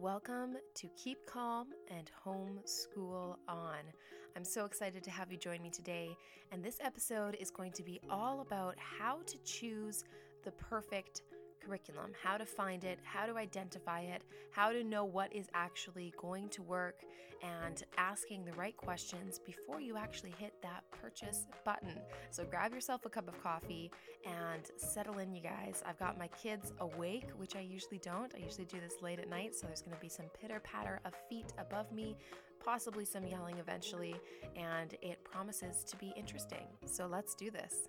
Welcome to Keep Calm and Homeschool On. I'm so excited to have you join me today, and this episode is going to be all about how to choose the perfect curriculum, how to find it, how to identify it, how to know what is actually going to work, and asking the right questions before you actually hit that purchase button. So grab yourself a cup of coffee and settle in, you guys. I've got my kids awake, which I usually don't. I usually do this late at night, so there's going to be some pitter patter of feet above me, possibly some yelling eventually, and it promises to be interesting. So let's do this.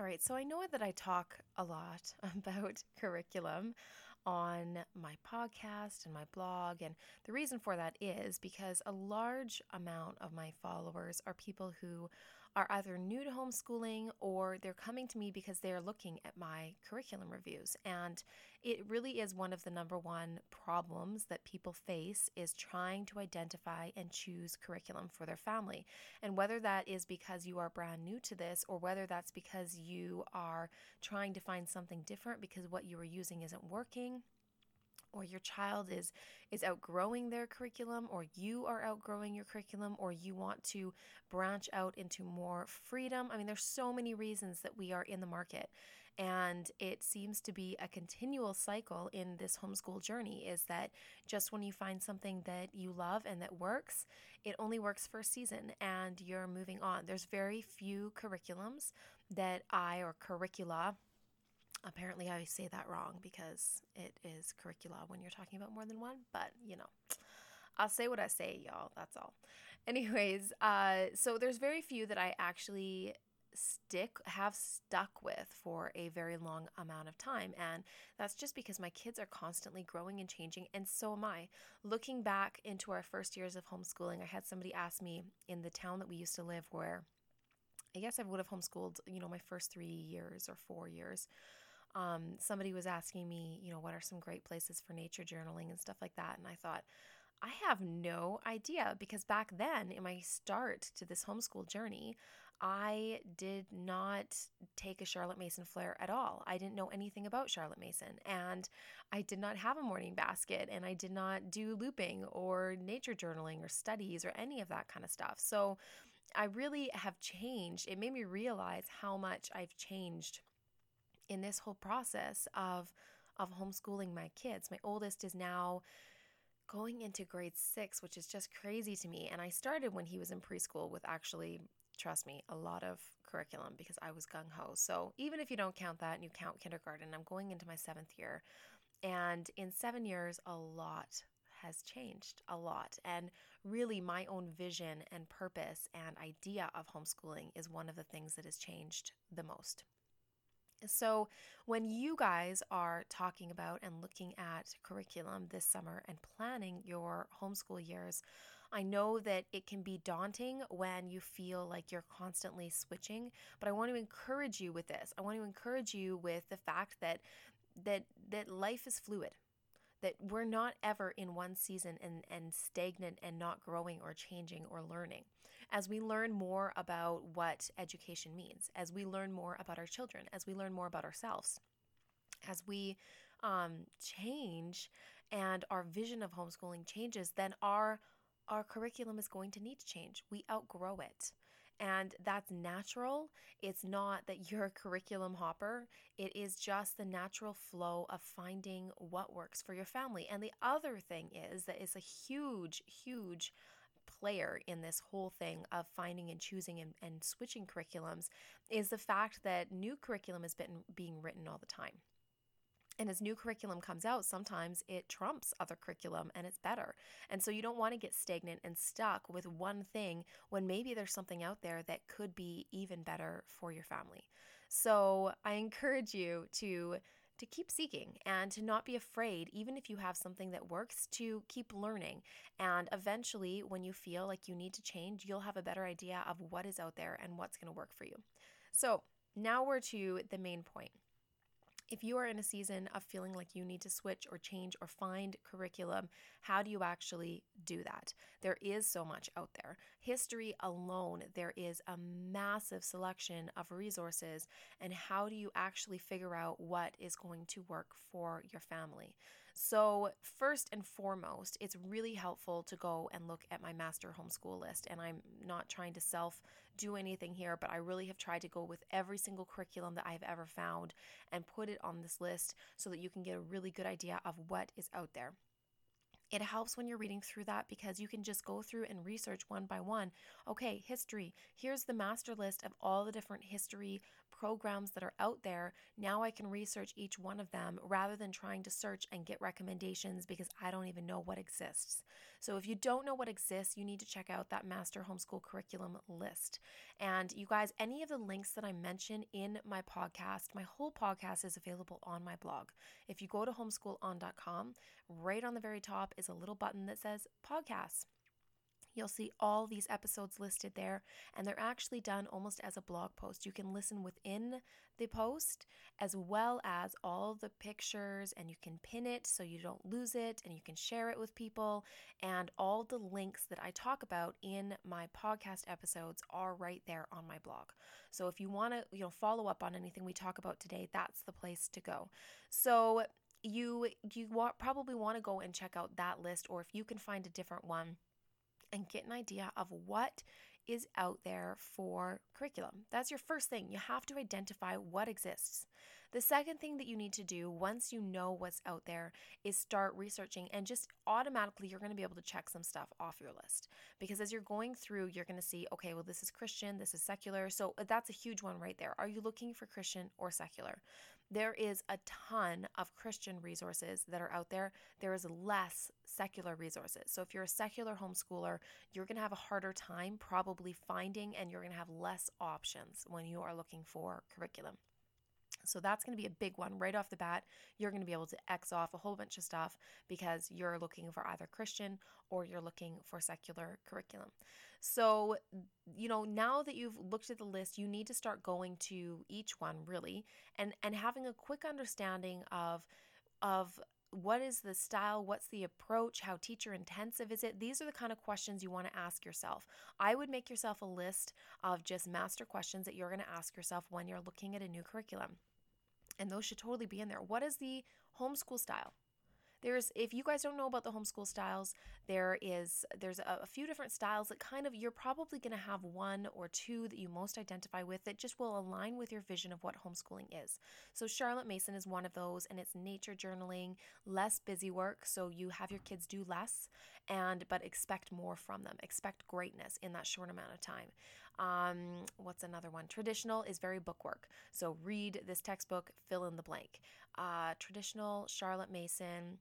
All right, so I know that I talk a lot about curriculum on my podcast and my blog. And the reason for that is because a large amount of my followers are people who are either new to homeschooling or they're coming to me because they're looking at my curriculum reviews. And it really is one of the number one problems that people face is trying to identify and choose curriculum for their family. And whether that is because you are brand new to this or whether that's because you are trying to find something different because what you are using isn't working or your child is is outgrowing their curriculum or you are outgrowing your curriculum or you want to branch out into more freedom. I mean there's so many reasons that we are in the market and it seems to be a continual cycle in this homeschool journey is that just when you find something that you love and that works, it only works for a season and you're moving on. There's very few curriculums that I or curricula Apparently, I say that wrong because it is curricula when you're talking about more than one, but you know, I'll say what I say, y'all. That's all. Anyways, uh, so there's very few that I actually stick have stuck with for a very long amount of time and that's just because my kids are constantly growing and changing and so am I. Looking back into our first years of homeschooling, I had somebody ask me in the town that we used to live where I guess I would have homeschooled, you know, my first 3 years or 4 years um, somebody was asking me, you know, what are some great places for nature journaling and stuff like that. And I thought, I have no idea because back then, in my start to this homeschool journey, I did not take a Charlotte Mason flare at all. I didn't know anything about Charlotte Mason, and I did not have a morning basket, and I did not do looping or nature journaling or studies or any of that kind of stuff. So I really have changed. It made me realize how much I've changed in this whole process of of homeschooling my kids. My oldest is now going into grade 6, which is just crazy to me. And I started when he was in preschool with actually trust me, a lot of curriculum because I was gung ho. So even if you don't count that and you count kindergarten, I'm going into my seventh year. And in seven years, a lot has changed, a lot. And really, my own vision and purpose and idea of homeschooling is one of the things that has changed the most. So, when you guys are talking about and looking at curriculum this summer and planning your homeschool years, I know that it can be daunting when you feel like you're constantly switching, but I want to encourage you with this. I want to encourage you with the fact that that that life is fluid that we're not ever in one season and, and stagnant and not growing or changing or learning as we learn more about what education means, as we learn more about our children, as we learn more about ourselves, as we um, change and our vision of homeschooling changes, then our our curriculum is going to need to change. We outgrow it. And that's natural. It's not that you're a curriculum hopper. It is just the natural flow of finding what works for your family. And the other thing is that it's a huge, huge player in this whole thing of finding and choosing and, and switching curriculums is the fact that new curriculum has been being written all the time. And as new curriculum comes out, sometimes it trumps other curriculum and it's better. And so you don't want to get stagnant and stuck with one thing when maybe there's something out there that could be even better for your family. So I encourage you to to keep seeking and to not be afraid, even if you have something that works, to keep learning. And eventually, when you feel like you need to change, you'll have a better idea of what is out there and what's going to work for you. So, now we're to the main point. If you are in a season of feeling like you need to switch or change or find curriculum, how do you actually do that? There is so much out there. History alone, there is a massive selection of resources. And how do you actually figure out what is going to work for your family? So, first and foremost, it's really helpful to go and look at my master homeschool list. And I'm not trying to self do anything here, but I really have tried to go with every single curriculum that I've ever found and put it on this list so that you can get a really good idea of what is out there. It helps when you're reading through that because you can just go through and research one by one. Okay, history. Here's the master list of all the different history programs that are out there. Now I can research each one of them rather than trying to search and get recommendations because I don't even know what exists. So if you don't know what exists, you need to check out that master homeschool curriculum list. And you guys, any of the links that I mention in my podcast, my whole podcast is available on my blog. If you go to homeschoolon.com, right on the very top is a little button that says podcasts. You'll see all these episodes listed there, and they're actually done almost as a blog post. You can listen within the post as well as all the pictures, and you can pin it so you don't lose it, and you can share it with people. And all the links that I talk about in my podcast episodes are right there on my blog. So if you want to, you know, follow up on anything we talk about today, that's the place to go. So you you probably want to go and check out that list, or if you can find a different one and get an idea of what is out there for curriculum. That's your first thing. You have to identify what exists. The second thing that you need to do once you know what's out there is start researching and just automatically you're going to be able to check some stuff off your list. Because as you're going through, you're going to see, okay, well, this is Christian, this is secular. So uh, that's a huge one right there. Are you looking for Christian or secular? There is a ton of Christian resources that are out there. There is less secular resources. So if you're a secular homeschooler, you're going to have a harder time probably finding and you're going to have less options when you are looking for curriculum. So that's going to be a big one right off the bat. You're going to be able to X off a whole bunch of stuff because you're looking for either Christian or you're looking for secular curriculum. So, you know, now that you've looked at the list, you need to start going to each one really and and having a quick understanding of of what is the style? What's the approach? How teacher intensive is it? These are the kind of questions you want to ask yourself. I would make yourself a list of just master questions that you're going to ask yourself when you're looking at a new curriculum. And those should totally be in there. What is the homeschool style? There's if you guys don't know about the homeschool styles there is there's a, a few different styles that kind of you're probably going to have one or two that you most identify with that just will align with your vision of what homeschooling is so charlotte mason is one of those and it's nature journaling less busy work so you have your kids do less and but expect more from them expect greatness in that short amount of time um, what's another one? Traditional is very bookwork. So read this textbook, fill in the blank. Uh, traditional, Charlotte Mason,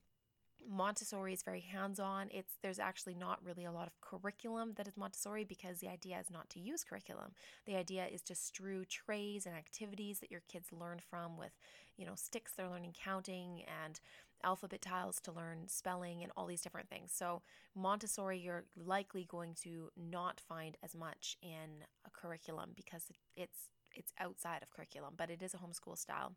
Montessori is very hands-on. It's there's actually not really a lot of curriculum that is Montessori because the idea is not to use curriculum. The idea is to strew trays and activities that your kids learn from with, you know, sticks they're learning counting and alphabet tiles to learn spelling and all these different things. So Montessori you're likely going to not find as much in a curriculum because it's it's outside of curriculum, but it is a homeschool style.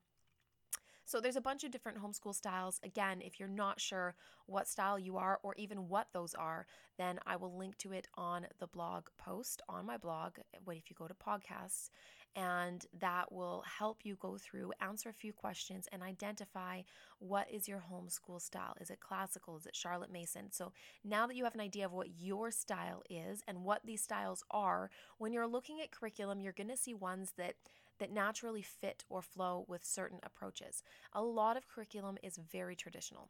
So there's a bunch of different homeschool styles. Again, if you're not sure what style you are or even what those are, then I will link to it on the blog post on my blog What if you go to podcasts and that will help you go through, answer a few questions, and identify what is your homeschool style. Is it classical? Is it Charlotte Mason? So now that you have an idea of what your style is and what these styles are, when you're looking at curriculum, you're going to see ones that that naturally fit or flow with certain approaches. A lot of curriculum is very traditional.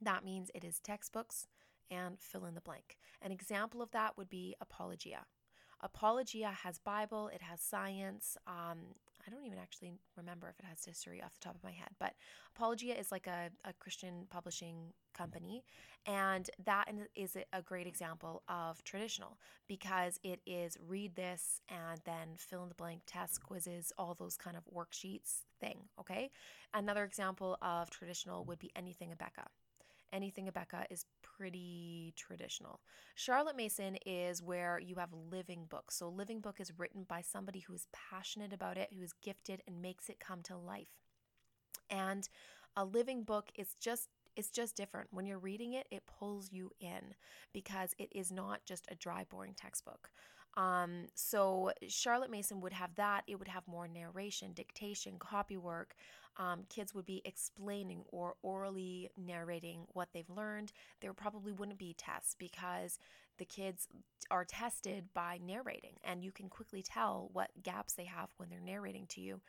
That means it is textbooks and fill in the blank. An example of that would be Apologia. Apologia has Bible, it has science. Um, I don't even actually remember if it has history off the top of my head, but Apologia is like a, a Christian publishing company. And that is a great example of traditional because it is read this and then fill in the blank tests, quizzes, all those kind of worksheets thing. Okay. Another example of traditional would be anything Abeka anything Abeka is pretty traditional. Charlotte Mason is where you have living books. So, living book is written by somebody who is passionate about it, who is gifted and makes it come to life. And a living book is just it's just different. When you're reading it, it pulls you in because it is not just a dry, boring textbook. Um, so Charlotte Mason would have that. It would have more narration, dictation, copy work, um, kids would be explaining or orally narrating what they've learned. There probably wouldn't be tests because the kids are tested by narrating, and you can quickly tell what gaps they have when they're narrating to you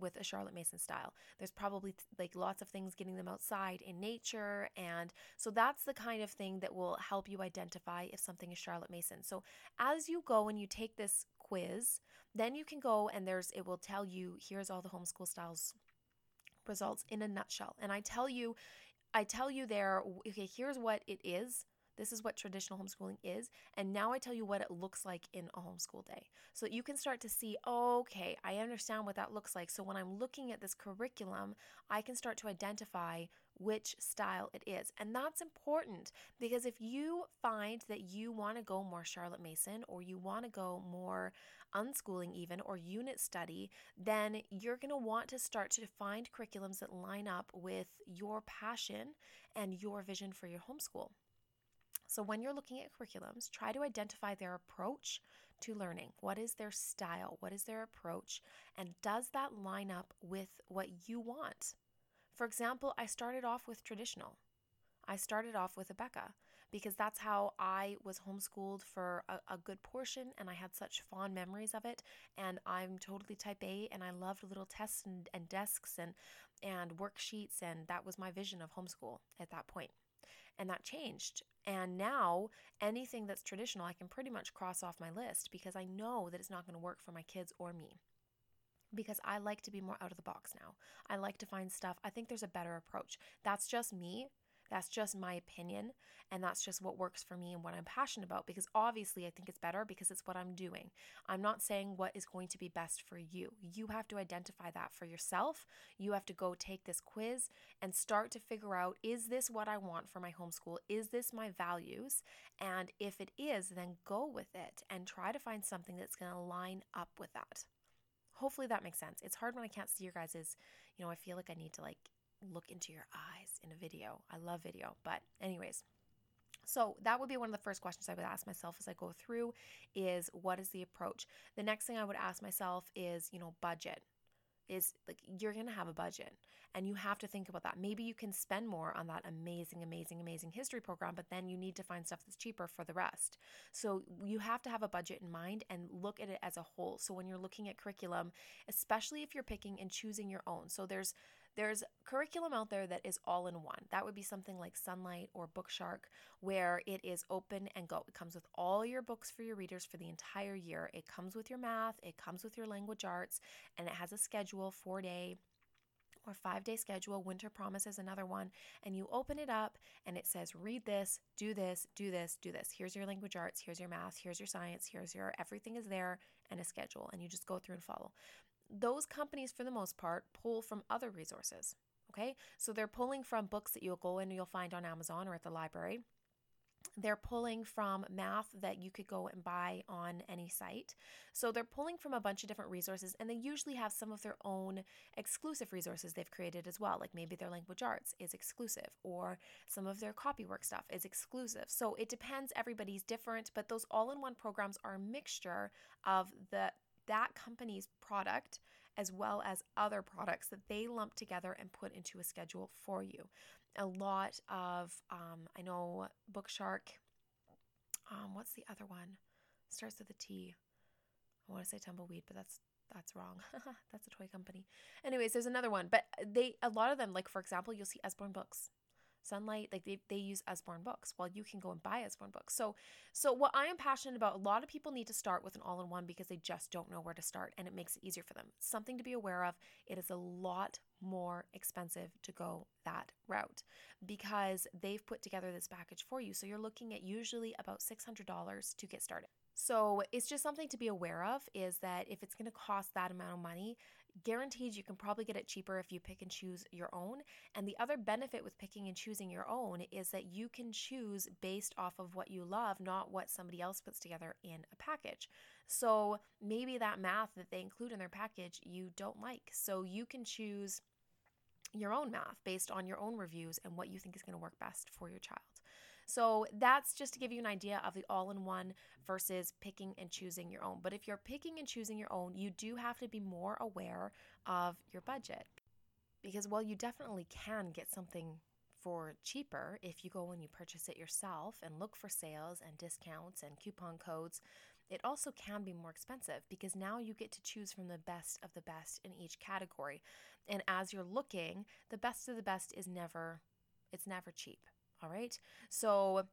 with a Charlotte Mason style. There's probably like lots of things getting them outside in nature. And so that's the kind of thing that will help you identify if something is Charlotte Mason. So as you go and you take this quiz, then you can go and there's, it will tell you, here's all the homeschool styles results in a nutshell. And I tell you, I tell you there, okay, here's what it is this is what traditional homeschooling is. And now I tell you what it looks like in a homeschool day. So that you can start to see, okay, I understand what that looks like. So when I'm looking at this curriculum, I can start to identify which style it is. And that's important because if you find that you want to go more Charlotte Mason or you want to go more unschooling, even or unit study, then you're going to want to start to find curriculums that line up with your passion and your vision for your homeschool. So, when you're looking at curriculums, try to identify their approach to learning. What is their style? What is their approach? And does that line up with what you want? For example, I started off with traditional. I started off with Abeka because that's how I was homeschooled for a, a, good portion and I had such fond memories of it. And I'm totally type A and I loved little tests and, and desks and, and worksheets. And that was my vision of homeschool at that point. And that changed. And now anything that's traditional, I can pretty much cross off my list because I know that it's not going to work for my kids or me. Because I like to be more out of the box now. I like to find stuff. I think there's a better approach. That's just me. That's just my opinion. And that's just what works for me and what I'm passionate about because obviously I think it's better because it's what I'm doing. I'm not saying what is going to be best for you. You have to identify that for yourself. You have to go take this quiz and start to figure out is this what I want for my homeschool? Is this my values? And if it is, then go with it and try to find something that's going to line up with that. Hopefully that makes sense. It's hard when I can't see your guys's, you know, I feel like I need to like look into your eyes in a video. I love video. But, anyways, so that would be one of the first questions I would ask myself as I go through is what is the approach? The next thing I would ask myself is, you know, budget. Is like you're to have a budget and you have to think about that. Maybe you can spend more on that amazing amazing amazing history program, but then you need to find stuff that's cheaper for the rest. So you have to have a budget in mind and look at it as a whole. So when you're looking at curriculum, especially if you're picking and choosing your own. So there's there's curriculum out there that is all in one. That would be something like Sonlight or Bookshark, where it is open and go. It comes with all your books for your readers for the entire year. It comes with your math, it comes with your language arts, and it has a schedule, four day or five day schedule. Winter Promise is another one. And you open it up and it says, read this, do this, do this, do this. Here's your language arts, here's your math, here's your science, here's your everything is there and a schedule. And you just go through and follow those companies, for the most part, pull from other resources. Okay, so they're pulling from books that you'll go and you'll find on Amazon or at the library. They're pulling from math that you could go and buy on any site. So they're pulling from a bunch of different resources, and they usually have some of their own exclusive resources they've created as well. Like maybe their language arts is exclusive, or some of their copywork stuff is exclusive. So it depends, everybody's different, but those all in one programs are a mixture of the that company's product as well as other products that they lump together and put into a schedule for you. A lot of, um, I know Bookshark, um, what's the other one? Starts with a T. I want to say Tumbleweed, but that's that's wrong. that's a toy company. Anyways, there's another one, but they a lot of them, like for example, you'll see Usborne Books. Sonlight, like they, they use Usborne books. Well, you can go and buy Usborne books. So so what I am passionate about, a lot of people need to start with an all-in-one because they just don't know where to start and it makes it easier for them. Something to be aware of, it is a lot more expensive to go that route because they've put together this package for you. So you're looking at usually about $600 to get started. So it's just something to be aware of is that if it's going to cost that amount of money, guaranteed you can probably get it cheaper if you pick and choose your own. And the other benefit with picking and choosing your own is that you can choose based off of what you love, not what somebody else puts together in a package. So maybe that math that they include in their package you don't like. So you can choose your own math based on your own reviews and what you think is going to work best for your child. So that's just to give you an idea of the all in one versus picking and choosing your own. But if you're picking and choosing your own, you do have to be more aware of your budget Because while you definitely can get something for cheaper if you go and you purchase it yourself and look for sales and discounts and coupon codes, it also can be more expensive because now you get to choose from the best of the best in each category. And as you're looking, the best of the best is never it's never cheap. All right? So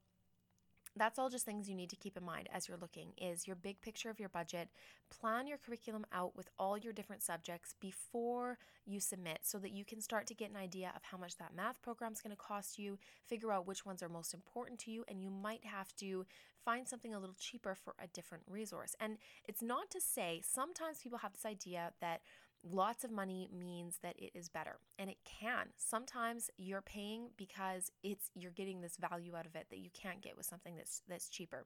that's all just things you need to keep in mind as you're looking is your big picture of your budget plan your curriculum out with all your different subjects before you submit so that you can start to get an idea of how much that math program is going to cost you figure out which ones are most important to you and you might have to find something a little cheaper for a different resource and it's not to say sometimes people have this idea that lots of money means that it is better and it can. Sometimes you're paying because it's you're getting this value out of it that you can't get with something that's that's cheaper.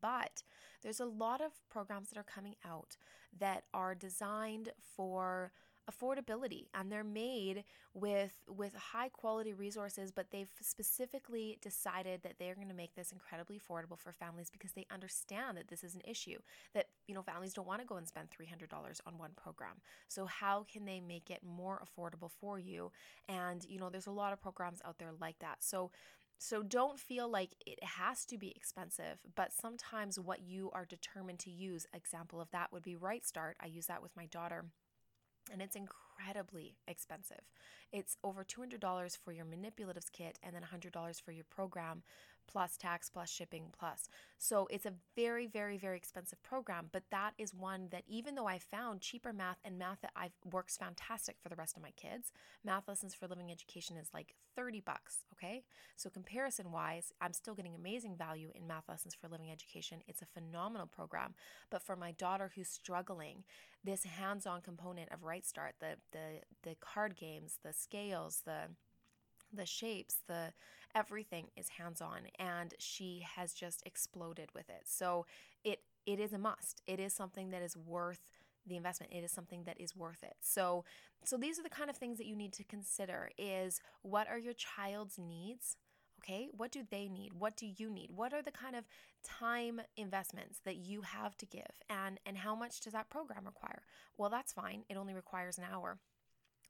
But there's a lot of programs that are coming out that are designed for affordability and they're made with with high quality resources but they've specifically decided that they're going to make this incredibly affordable for families because they understand that this is an issue that you know families don't want to go and spend $300 on one program. So how can they make it more affordable for you? And you know there's a lot of programs out there like that. So so don't feel like it has to be expensive, but sometimes what you are determined to use, example of that would be Right Start. I use that with my daughter and it's incredibly expensive. It's over $200 for your manipulatives kit and then $100 for your program plus tax plus shipping plus. So it's a very very very expensive program, but that is one that even though I found cheaper math and math that I've works fantastic for the rest of my kids, math lessons for living education is like 30 bucks, okay? So comparison wise, I'm still getting amazing value in math lessons for living education. It's a phenomenal program, but for my daughter who's struggling, this hands-on component of Right Start, the the the card games, the scales, the the shapes, the everything is hands-on and she has just exploded with it. So it it is a must. It is something that is worth the investment. It is something that is worth it. So so these are the kind of things that you need to consider is what are your child's needs? Okay? What do they need? What do you need? What are the kind of time investments that you have to give? And and how much does that program require? Well, that's fine. It only requires an hour.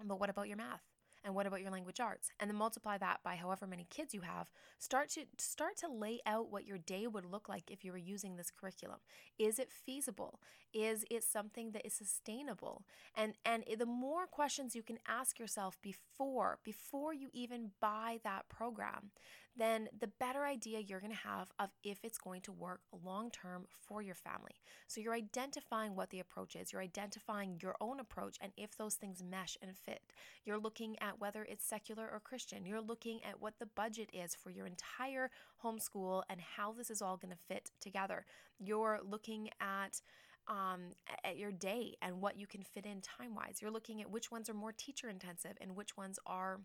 But what about your math? And what about your language arts? And then multiply that by however many kids you have. Start to start to lay out what your day would look like if you were using this curriculum. Is it feasible? Is it something that is sustainable? And and the more questions you can ask yourself before before you even buy that program then the better idea you're going to have of if it's going to work long term for your family. So you're identifying what the approach is, you're identifying your own approach and if those things mesh and fit. You're looking at whether it's secular or Christian. You're looking at what the budget is for your entire homeschool and how this is all going to fit together. You're looking at um, at your day and what you can fit in time wise. You're looking at which ones are more teacher intensive and which ones are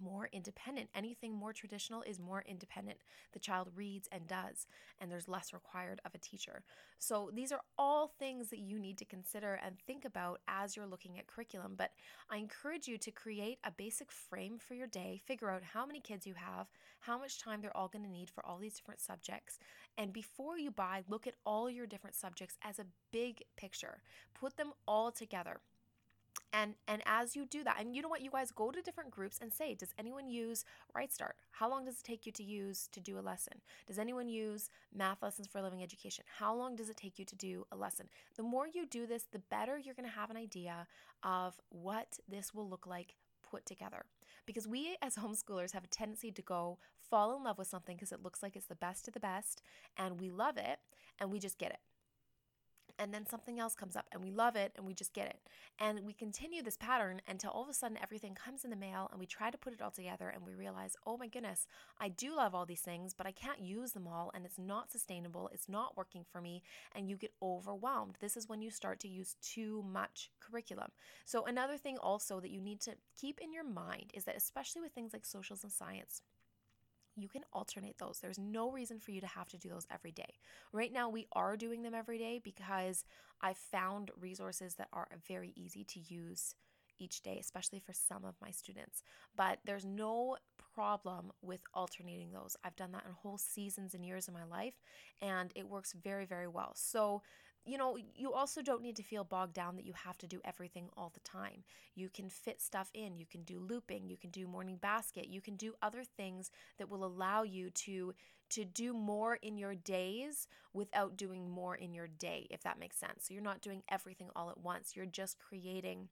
more independent. Anything more traditional is more independent. The child reads and does, and there's less required of a teacher. So these are all things that you need to consider and think about as you're looking at curriculum. But I encourage you to create a basic frame for your day, figure out how many kids you have, how much time they're all going to need for all these different subjects. And before you buy, look at all your different subjects as a big picture. Put them all together and and as you do that and you know what you guys go to different groups and say does anyone use right start how long does it take you to use to do a lesson? Does anyone use math lessons for living education? How long does it take you to do a lesson? The more you do this the better you're going to have an idea of what this will look like put together. Because we as homeschoolers have a tendency to go fall in love with something because it looks like it's the best of the best and we love it and we just get it and then something else comes up and we love it and we just get it. And we continue this pattern until all of a sudden everything comes in the mail and we try to put it all together and we realize, oh my goodness, I do love all these things, but I can't use them all and it's not sustainable, it's not working for me, and you get overwhelmed. This is when you start to use too much curriculum. So, another thing also that you need to keep in your mind is that, especially with things like socials and science, you can alternate those. There's no reason for you to have to do those every day. Right now, we are doing them every day because I've found resources that are very easy to use each day, especially for some of my students. But there's no problem with alternating those. I've done that in whole seasons and years of my life, and it works very, very well. So you know, you also don't need to feel bogged down that you have to do everything all the time. You can fit stuff in. You can do looping, you can do morning basket, you can do other things that will allow you to to do more in your days without doing more in your day, if that makes sense. So you're not doing everything all at once. You're just creating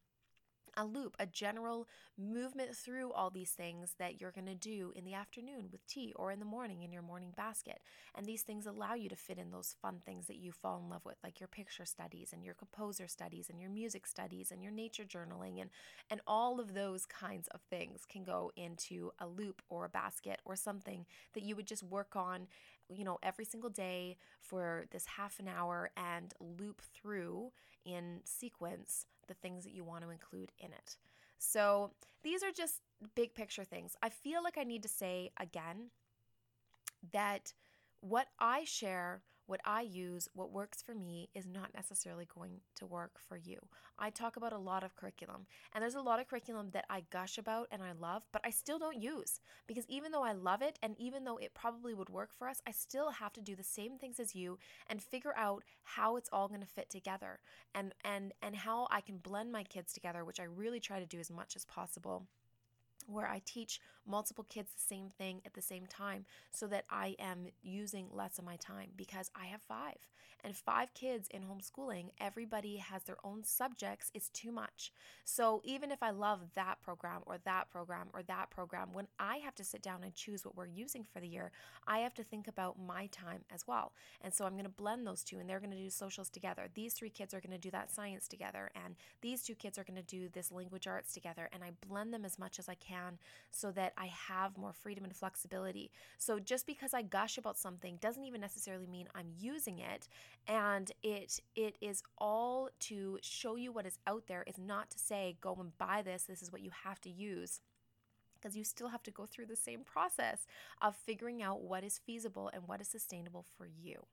a loop, a general movement through all these things that you're going to do in the afternoon with tea or in the morning in your morning basket. And these things allow you to fit in those fun things that you fall in love with, like your picture studies and your composer studies and your music studies and your nature journaling and and all of those kinds of things can go into a loop or a basket or something that you would just work on you know every single day for this half an hour and loop through in sequence the things that you want to include in it. So these are just big picture things. I feel like I need to say again that what I share what I use, what works for me, is not necessarily going to work for you. I talk about a lot of curriculum, and there's a lot of curriculum that I gush about and I love, but I still don't use because even though I love it and even though it probably would work for us, I still have to do the same things as you and figure out how it's all going to fit together and and and how I can blend my kids together, which I really try to do as much as possible where I teach multiple kids the same thing at the same time so that I am using less of my time because I have five. And five kids in homeschooling, everybody has their own subjects. It's too much. So even if I love that program or that program or that program, when I have to sit down and choose what we're using for the year, I have to think about my time as well. And so I'm going to blend those two and they're going to do socials together. These three kids are going to do that science together. And these two kids are going to do this language arts together. And I blend them as much as I can so that I have more freedom and flexibility. So just because I gush about something doesn't even necessarily mean I'm using it. And it it is all to show you what is out there, is not to say, go and buy this, this is what you have to use because you still have to go through the same process of figuring out what is feasible and what is sustainable for you.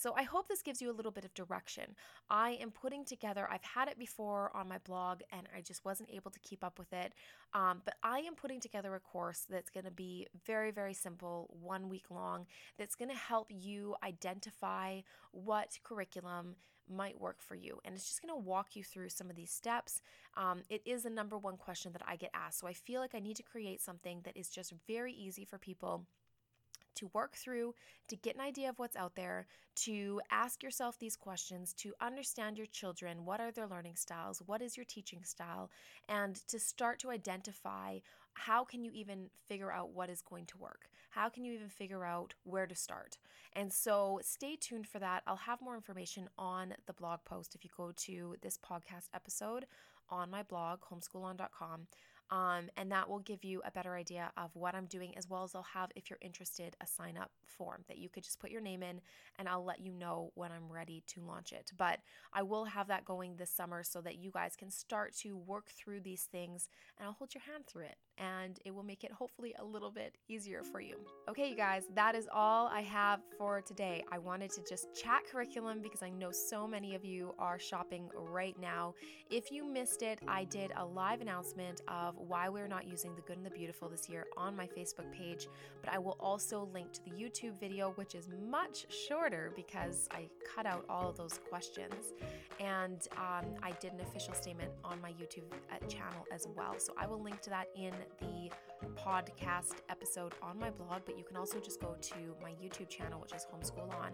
So I hope this gives you a little bit of direction. I am putting together, I've had it before on my blog and I just wasn't able to keep up with it. Um, but I am putting together a course that's going to be very, very simple, one week long, that's going to help you identify what curriculum might work for you. And it's just going to walk you through some of these steps. Um, it is the number one question that I get asked. So I feel like I need to create something that is just very easy for people to work through, to get an idea of what's out there, to ask yourself these questions, to understand your children. What are their learning styles? What is your teaching style? And to start to identify how can you even figure out what is going to work? How can you even figure out where to start? And so stay tuned for that. I'll have more information on the blog post if you go to this podcast episode on my blog, homeschoolon.com. Um, and that will give you a better idea of what I'm doing, as well as I'll have, if you're interested, a sign up form that you could just put your name in and I'll let you know when I'm ready to launch it. But I will have that going this summer so that you guys can start to work through these things and I'll hold your hand through it and it will make it hopefully a little bit easier for you. Okay, you guys, that is all I have for today. I wanted to just chat curriculum because I know so many of you are shopping right now. If you missed it, I did a live announcement of why we're not using the good and the beautiful this year on my Facebook page, but I will also link to the YouTube video, which is much shorter because I cut out all of those questions. And um, I did an official statement on my YouTube uh, channel as well. So I will link to that in the podcast episode on my blog, but you can also just go to my YouTube channel, which is Homeschool On,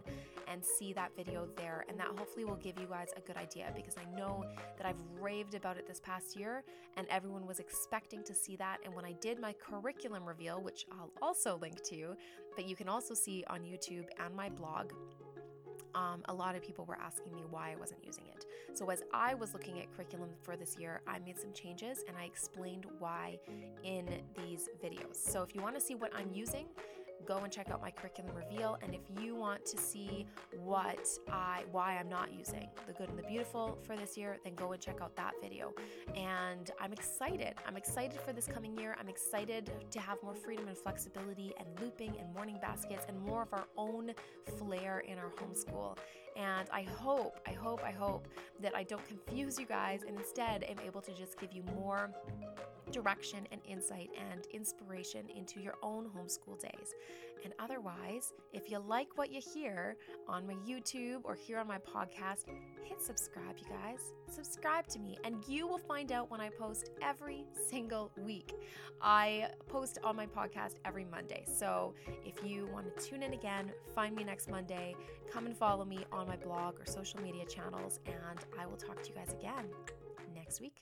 and see that video there. And that hopefully will give you guys a good idea because I know that I've raved about it this past year and everyone was expecting to see that. And when I did my curriculum reveal, which I'll also link to, but you can also see on YouTube and my blog, um, a lot of people were asking me why I wasn't using it. So, as I was looking at curriculum for this year, I made some changes and I explained why in these videos. So, if you want to see what I'm using, go and check out my curriculum reveal. And if you want to see what I why I'm not using the good and the beautiful for this year, then go and check out that video. And I'm excited. I'm excited for this coming year. I'm excited to have more freedom and flexibility and looping and morning baskets and more of our own flair in our homeschool. And I hope, I hope, I hope that I don't confuse you guys and instead am able to just give you more direction and insight and inspiration into your own homeschool days. And otherwise, if you like what you hear on my YouTube or here on my podcast, hit subscribe, you guys. Subscribe to me, and you will find out when I post every single week. I post on my podcast every Monday. So if you want to tune in again, find me next Monday, come and follow me on my blog or social media channels, and I will talk to you guys again next week.